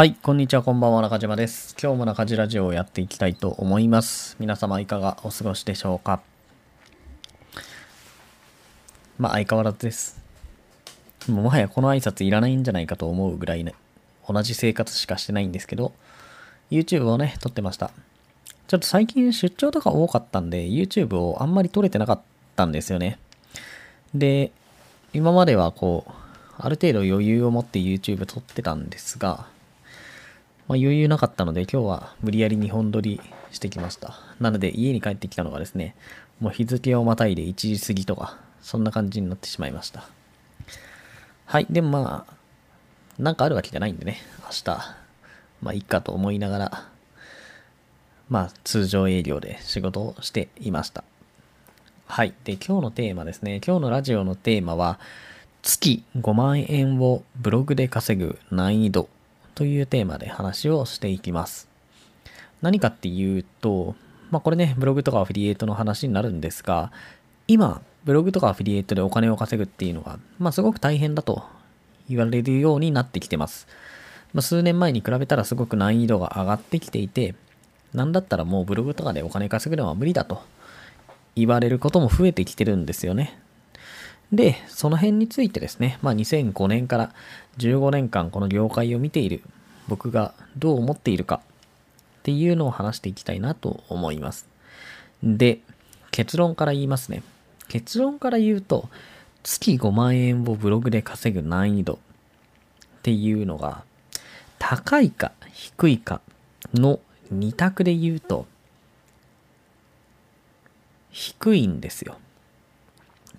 はい、こんにちは、こんばんは、中島です。今日も中島ラジオをやっていきたいと思います。皆様いかがお過ごしでしょうか？まあ、相変わらずです。ももはやこの挨拶いらないんじゃないかと思うぐらいね、同じ生活しかしてないんですけど、YouTube をね、撮ってました。ちょっと最近出張とか多かったんで、YouTube をあんまり撮れてなかったんですよね。で、今まではこう、ある程度余裕を持って YouTube 撮ってたんですが、まあ、余裕なかったので今日は無理やり2本撮りしてきました。なので家に帰ってきたのがですね、もう日付をまたいで1時過ぎとか、そんな感じになってしまいました。はい、でもまあ、なんかあるわけじゃないんでね、明日、まあいいかと思いながら、まあ通常営業で仕事をしていました。はい。で、今日のテーマですね。今日のラジオのテーマは、月5万円をブログで稼ぐ難易度というテーマで話をしていきます。何かっていうと、まあこれね、ブログとかアフィリエイトの話になるんですが、今、ブログとかアフィリエイトでお金を稼ぐっていうのが、まあすごく大変だと言われるようになってきてます。まあ、数年前に比べたらすごく難易度が上がってきていて、なんだったらもうブログとかでお金稼ぐのは無理だと言われることも増えてきてるんですよね。で、その辺についてですね、まあ2005年から15年間この業界を見ている僕がどう思っているかっていうのを話していきたいなと思います。で、結論から言いますね。結論から言うと、月5万円をブログで稼ぐ難易度っていうのが、高いか低いかの2択で言うと、低いんですよ。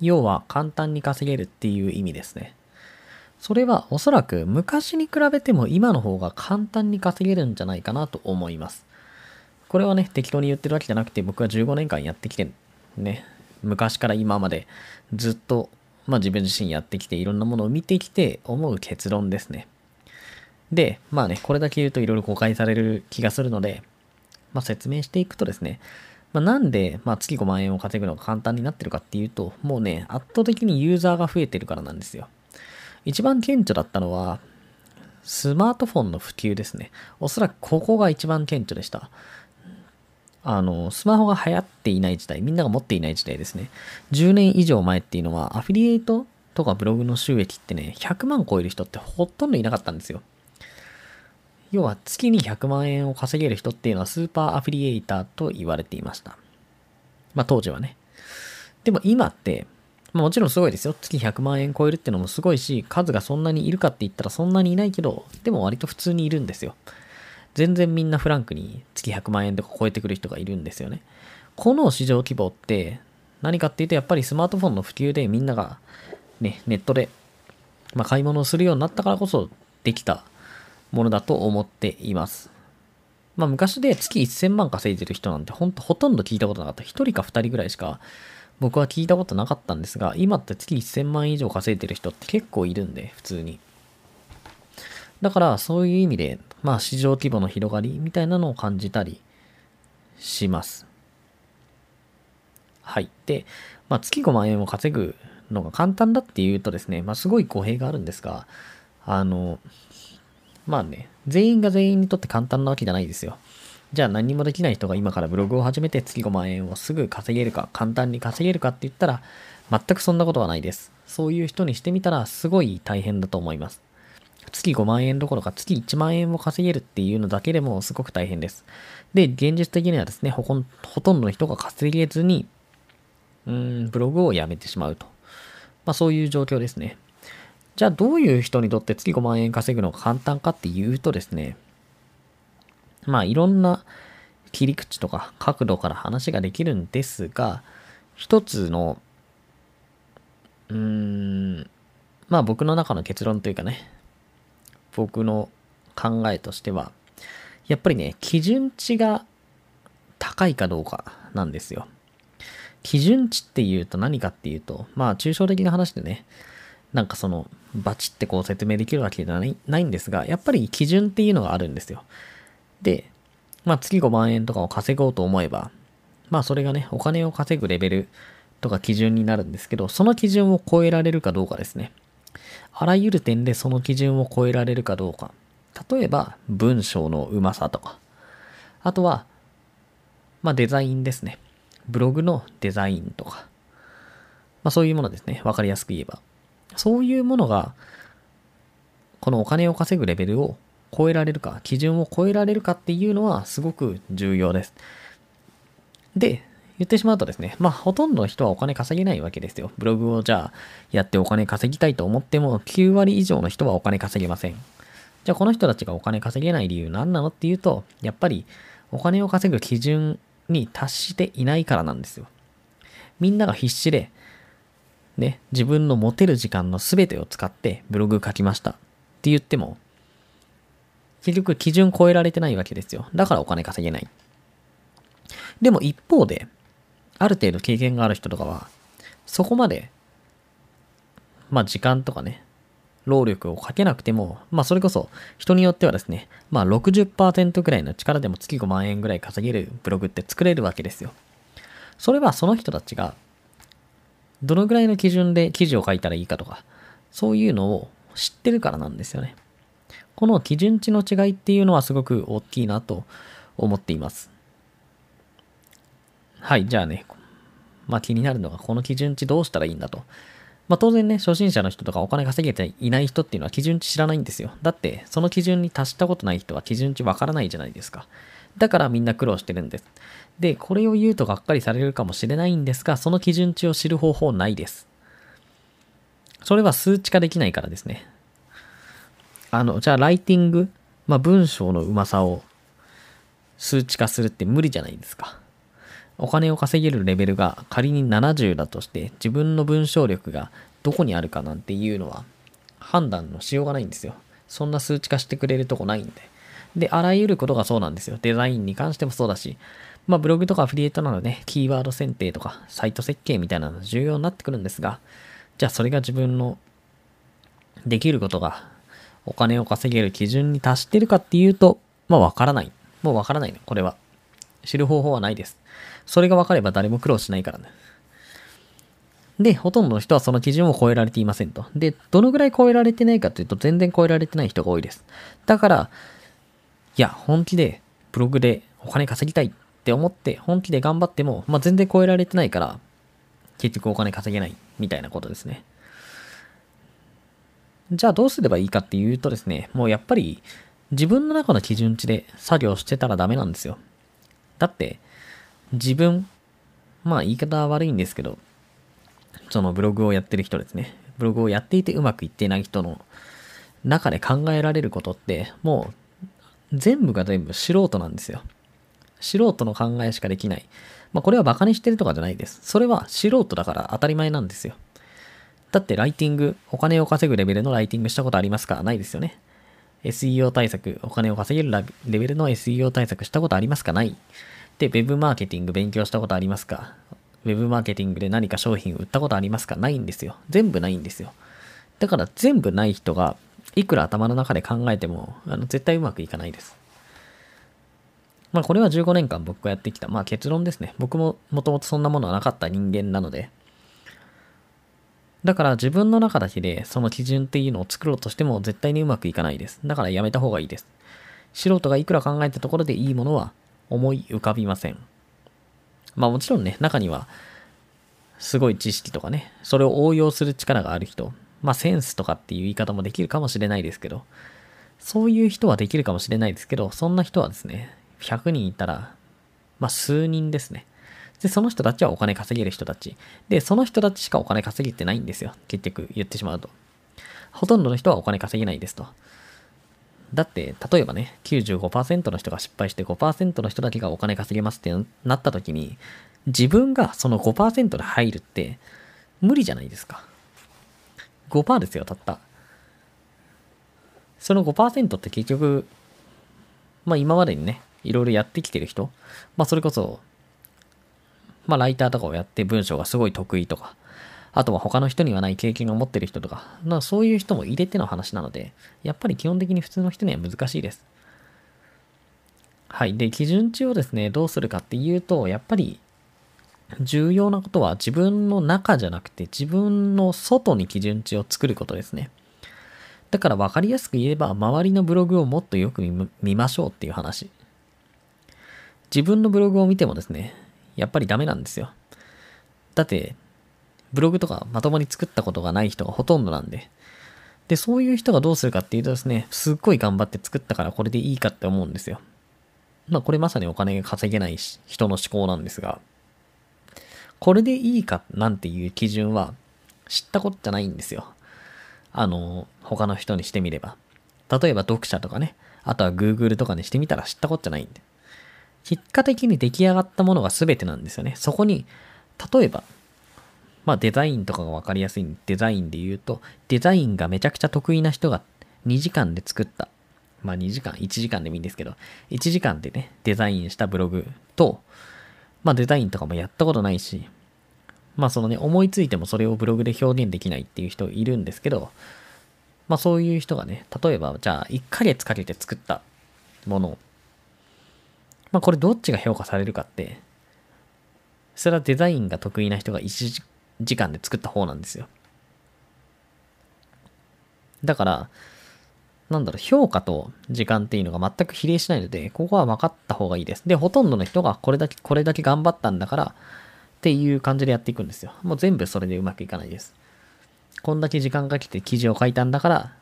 要は簡単に稼げるっていう意味ですね。それはおそらく昔に比べても今の方が簡単に稼げるんじゃないかなと思います。これはね、適当に言ってるわけじゃなくて僕は15年間やってきて、ね、昔から今までずっと、まあ自分自身やってきていろんなものを見てきて思う結論ですね。で、まあね、これだけ言うといろいろ誤解される気がするので、まあ説明していくとですね、まあ、なんで、まあ、月5万円を稼ぐのが簡単になってるかっていうと、もうね、圧倒的にユーザーが増えてるからなんですよ。一番顕著だったのは、スマートフォンの普及ですね。おそらくここが一番顕著でした。あの、スマホが流行っていない時代、みんなが持っていない時代ですね。10年以上前っていうのは、アフィリエイトとかブログの収益ってね、100万超える人ってほとんどいなかったんですよ。要は月に100万円を稼げる人っていうのはスーパーアフィリエイターと言われていました。まあ当時はね。でも今って、まあ、もちろんすごいですよ。月100万円超えるっていうのもすごいし、数がそんなにいるかって言ったらそんなにいないけど、でも割と普通にいるんですよ。全然みんなフランクに月100万円とか超えてくる人がいるんですよね。この市場規模って何かっていうとやっぱりスマートフォンの普及でみんながね、ネットで、まあ、買い物をするようになったからこそできたものだと思っています。まあ昔で月1000万稼いでる人なんてほんとほとんど聞いたことなかった。1人か2人ぐらいしか僕は聞いたことなかったんですが、今って月1000万以上稼いでる人って結構いるんで、普通に。だからそういう意味で、まあ市場規模の広がりみたいなのを感じたりします。はい。で、まあ月5万円を稼ぐのが簡単だっていうとですね、まあすごい語弊があるんですが、あの、まあね、全員が全員にとって簡単なわけじゃないですよ。じゃあ何もできない人が今からブログを始めて月5万円をすぐ稼げるか、簡単に稼げるかって言ったら、全くそんなことはないです。そういう人にしてみたらすごい大変だと思います。月5万円どころか月1万円を稼げるっていうのだけでもすごく大変です。で、現実的にはですね、ほほとんどの人が稼げずに、うーん、ブログをやめてしまうと。まあそういう状況ですね。じゃあどういう人にとって月5万円稼ぐのが簡単かっていうとですね、まあいろんな切り口とか角度から話ができるんですが、一つの、うーん、まあ僕の中の結論というかね、僕の考えとしては、やっぱりね、基準値が高いかどうかなんですよ。基準値っていうと何かっていうと、まあ抽象的な話でね、なんかその、バチってこう説明できるわけじゃないないんですが、やっぱり基準っていうのがあるんですよ。で、まあ月5万円とかを稼ごうと思えば、まあそれがね、お金を稼ぐレベルとか基準になるんですけど、その基準を超えられるかどうかですね。あらゆる点でその基準を超えられるかどうか。例えば文章のうまさとか、あとは、まあデザインですね。ブログのデザインとか、まあそういうものですね。わかりやすく言えば。そういうものが、このお金を稼ぐレベルを超えられるか、基準を超えられるかっていうのはすごく重要です。で、言ってしまうとですね、まあほとんどの人はお金稼げないわけですよ。ブログをじゃあやってお金稼ぎたいと思っても9割以上の人はお金稼げません。じゃあこの人たちがお金稼げない理由何なのっていうと、やっぱりお金を稼ぐ基準に達していないからなんですよ。みんなが必死で、ね、自分の持てる時間の全てを使ってブログ書きましたって言っても、結局基準超えられてないわけですよ。だからお金稼げない。でも一方で、ある程度経験がある人とかは、そこまで、まあ時間とかね、労力をかけなくても、まあそれこそ人によってはですね、まあ60%くらいの力でも月5万円ぐらい稼げるブログって作れるわけですよ。それはその人たちが、どのぐらいの基準で記事を書いたらいいかとか、そういうのを知ってるからなんですよね。この基準値の違いっていうのはすごく大きいなと思っています。はい、じゃあね、まあ気になるのがこの基準値どうしたらいいんだと。まあ当然ね、初心者の人とかお金稼げていない人っていうのは基準値知らないんですよ。だってその基準に達したことない人は基準値わからないじゃないですか。だからみんな苦労してるんです。で、これを言うとがっかりされるかもしれないんですが、その基準値を知る方法ないです。それは数値化できないからですね。あの、じゃあライティング、まあ文章のうまさを数値化するって無理じゃないですか。お金を稼げるレベルが仮に70だとして自分の文章力がどこにあるかなんていうのは判断のしようがないんですよ。そんな数値化してくれるとこないんで。で、あらゆることがそうなんですよ。デザインに関してもそうだし、まあブログとかアフィリエイトなので、ね、キーワード選定とかサイト設計みたいなの重要になってくるんですが、じゃあそれが自分のできることがお金を稼げる基準に達してるかっていうと、まあわからない。もうわからないの、これは。知る方法はないです。それが分かれば誰も苦労しないからね。で、ほとんどの人はその基準を超えられていませんと。で、どのぐらい超えられてないかというと、全然超えられてない人が多いです。だから、いや、本気でブログでお金稼ぎたいって思って、本気で頑張っても、まあ、全然超えられてないから、結局お金稼げないみたいなことですね。じゃあどうすればいいかっていうとですね、もうやっぱり自分の中の基準値で作業してたらダメなんですよ。だって、自分、まあ言い方は悪いんですけど、そのブログをやってる人ですね。ブログをやっていてうまくいっていない人の中で考えられることって、もう全部が全部素人なんですよ。素人の考えしかできない。まあこれは馬鹿にしてるとかじゃないです。それは素人だから当たり前なんですよ。だってライティング、お金を稼ぐレベルのライティングしたことありますかないですよね。SEO 対策、お金を稼げるレベルの SEO 対策したことありますか？ない。で、Web マーケティング勉強したことありますか ?Web マーケティングで何か商品売ったことありますか？ないんですよ。全部ないんですよ。だから全部ない人が、いくら頭の中で考えても、あの絶対うまくいかないです。まあこれは15年間僕がやってきた、まあ結論ですね。僕ももともとそんなものはなかった人間なので、だから自分の中だけでその基準っていうのを作ろうとしても絶対にうまくいかないです。だからやめた方がいいです。素人がいくら考えたところでいいものは思い浮かびません。まあもちろんね、中には、すごい知識とかね、それを応用する力がある人、まあセンスとかっていう言い方もできるかもしれないですけど、そういう人はできるかもしれないですけど、そんな人はですね、100人いたら、まあ数人ですね。で、その人たちはお金稼げる人たち。で、その人たちしかお金稼げてないんですよ。結局言ってしまうと。ほとんどの人はお金稼げないですと。だって、例えばね、95%の人が失敗して5%の人だけがお金稼げますってなった時に、自分がその5%で入るって無理じゃないですか。5%ですよ、たった。その5%って結局、まあ今までにね、いろいろやってきてる人、まあそれこそ、まあライターとかをやって文章がすごい得意とか、あとは他の人にはない経験を持ってる人とか、まそういう人も入れての話なので、やっぱり基本的に普通の人には難しいです。はい。で、基準値をですね、どうするかっていうと、やっぱり重要なことは自分の中じゃなくて自分の外に基準値を作ることですね。だから分かりやすく言えば、周りのブログをもっとよく見ましょうっていう話。自分のブログを見てもですね、やっぱりダメなんですよ。だって、ブログとかまともに作ったことがない人がほとんどなんで。で、そういう人がどうするかっていうとですね、すっごい頑張って作ったからこれでいいかって思うんですよ。まあこれまさにお金が稼げない人の思考なんですが、これでいいかなんていう基準は知ったことじゃないんですよ。あの、他の人にしてみれば。例えば読者とかね、あとは Google とかにしてみたら知ったことじゃないんで。結果的に出来上がったものが全てなんですよね。そこに、例えば、まあデザインとかがわかりやすいデザインで言うと、デザインがめちゃくちゃ得意な人が2時間で作った。まあ2時間、1時間でもいいんですけど、1時間でね、デザインしたブログと、まあデザインとかもやったことないし、まあそのね、思いついてもそれをブログで表現できないっていう人いるんですけど、まあそういう人がね、例えばじゃあ1ヶ月かけて作ったものまあこれどっちが評価されるかって、それはデザインが得意な人が1時間で作った方なんですよ。だから、なんだろう、評価と時間っていうのが全く比例しないので、ここは分かった方がいいです。で、ほとんどの人がこれだけ、これだけ頑張ったんだから、っていう感じでやっていくんですよ。もう全部それでうまくいかないです。こんだけ時間かけて記事を書いたんだから、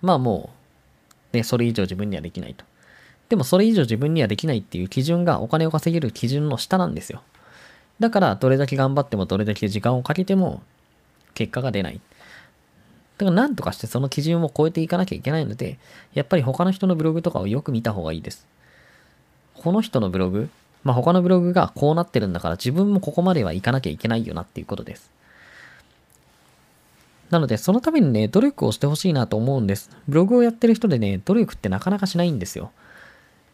まあもう、ね、それ以上自分にはできないと。でもそれ以上自分にはできないっていう基準がお金を稼げる基準の下なんですよ。だから、どれだけ頑張ってもどれだけ時間をかけても結果が出ない。だから何とかしてその基準を超えていかなきゃいけないので、やっぱり他の人のブログとかをよく見た方がいいです。この人のブログ、まあ他のブログがこうなってるんだから自分もここまではいかなきゃいけないよなっていうことです。なので、そのためにね、努力をしてほしいなと思うんです。ブログをやってる人でね、努力ってなかなかしないんですよ。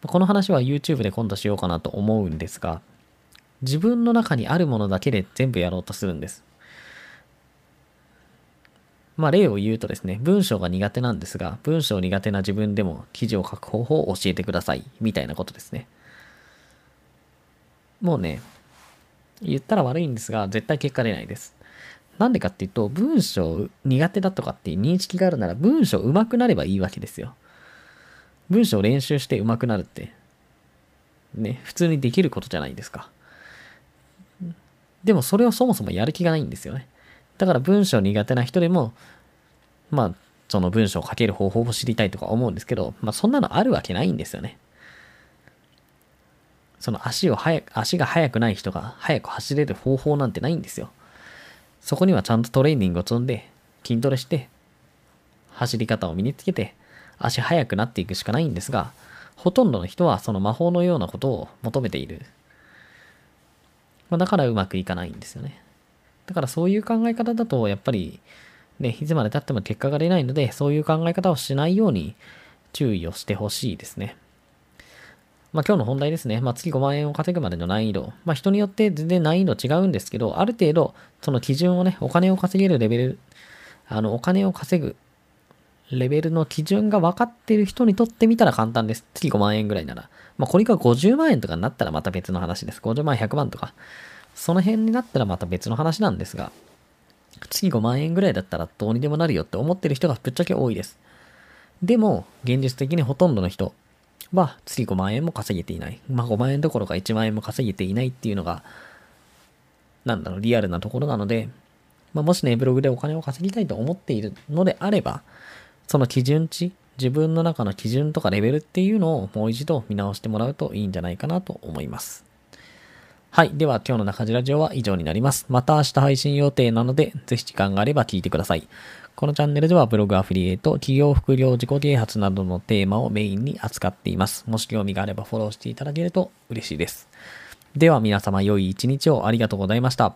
この話は YouTube で今度しようかなと思うんですが、自分の中にあるものだけで全部やろうとするんです。まあ例を言うとですね、文章が苦手なんですが、文章苦手な自分でも記事を書く方法を教えてください、みたいなことですね。もうね、言ったら悪いんですが、絶対結果出ないです。なんでかっていうと、文章苦手だとかっていう認識があるなら、文章上手くなればいいわけですよ。文章を練習して上手くなるって、ね、普通にできることじゃないですか。でもそれをそもそもやる気がないんですよね。だから文章苦手な人でも、まあ、その文章を書ける方法を知りたいとか思うんですけど、まあそんなのあるわけないんですよね。その足を速く、足が速くない人が速く走れる方法なんてないんですよ。そこにはちゃんとトレーニングを積んで、筋トレして、走り方を身につけて、足速くなっていくしかないんですが、ほとんどの人はその魔法のようなことを求めている。まあ、だからうまくいかないんですよね。だからそういう考え方だと、やっぱり、ね、いつまで経っても結果が出ないので、そういう考え方をしないように注意をしてほしいですね。まあ今日の本題ですね。まあ月5万円を稼ぐまでの難易度。まあ人によって全然難易度違うんですけど、ある程度、その基準をね、お金を稼げるレベル、あの、お金を稼ぐレベルの基準が分かってる人にとってみたら簡単です。月5万円ぐらいなら。まあ、これが50万円とかになったらまた別の話です。50万、100万とか。その辺になったらまた別の話なんですが、月5万円ぐらいだったらどうにでもなるよって思ってる人がぶっちゃけ多いです。でも、現実的にほとんどの人は月5万円も稼げていない。まあ5万円どころか1万円も稼げていないっていうのが、なんだろう、リアルなところなので、まあ、もしね、ブログでお金を稼ぎたいと思っているのであれば、その基準値、自分の中の基準とかレベルっていうのをもう一度見直してもらうといいんじゃないかなと思います。はい。では今日の中地ラジオは以上になります。また明日配信予定なので、ぜひ時間があれば聞いてください。このチャンネルではブログアフィリエイト、企業副業、自己啓発などのテーマをメインに扱っています。もし興味があればフォローしていただけると嬉しいです。では皆様良い一日をありがとうございました。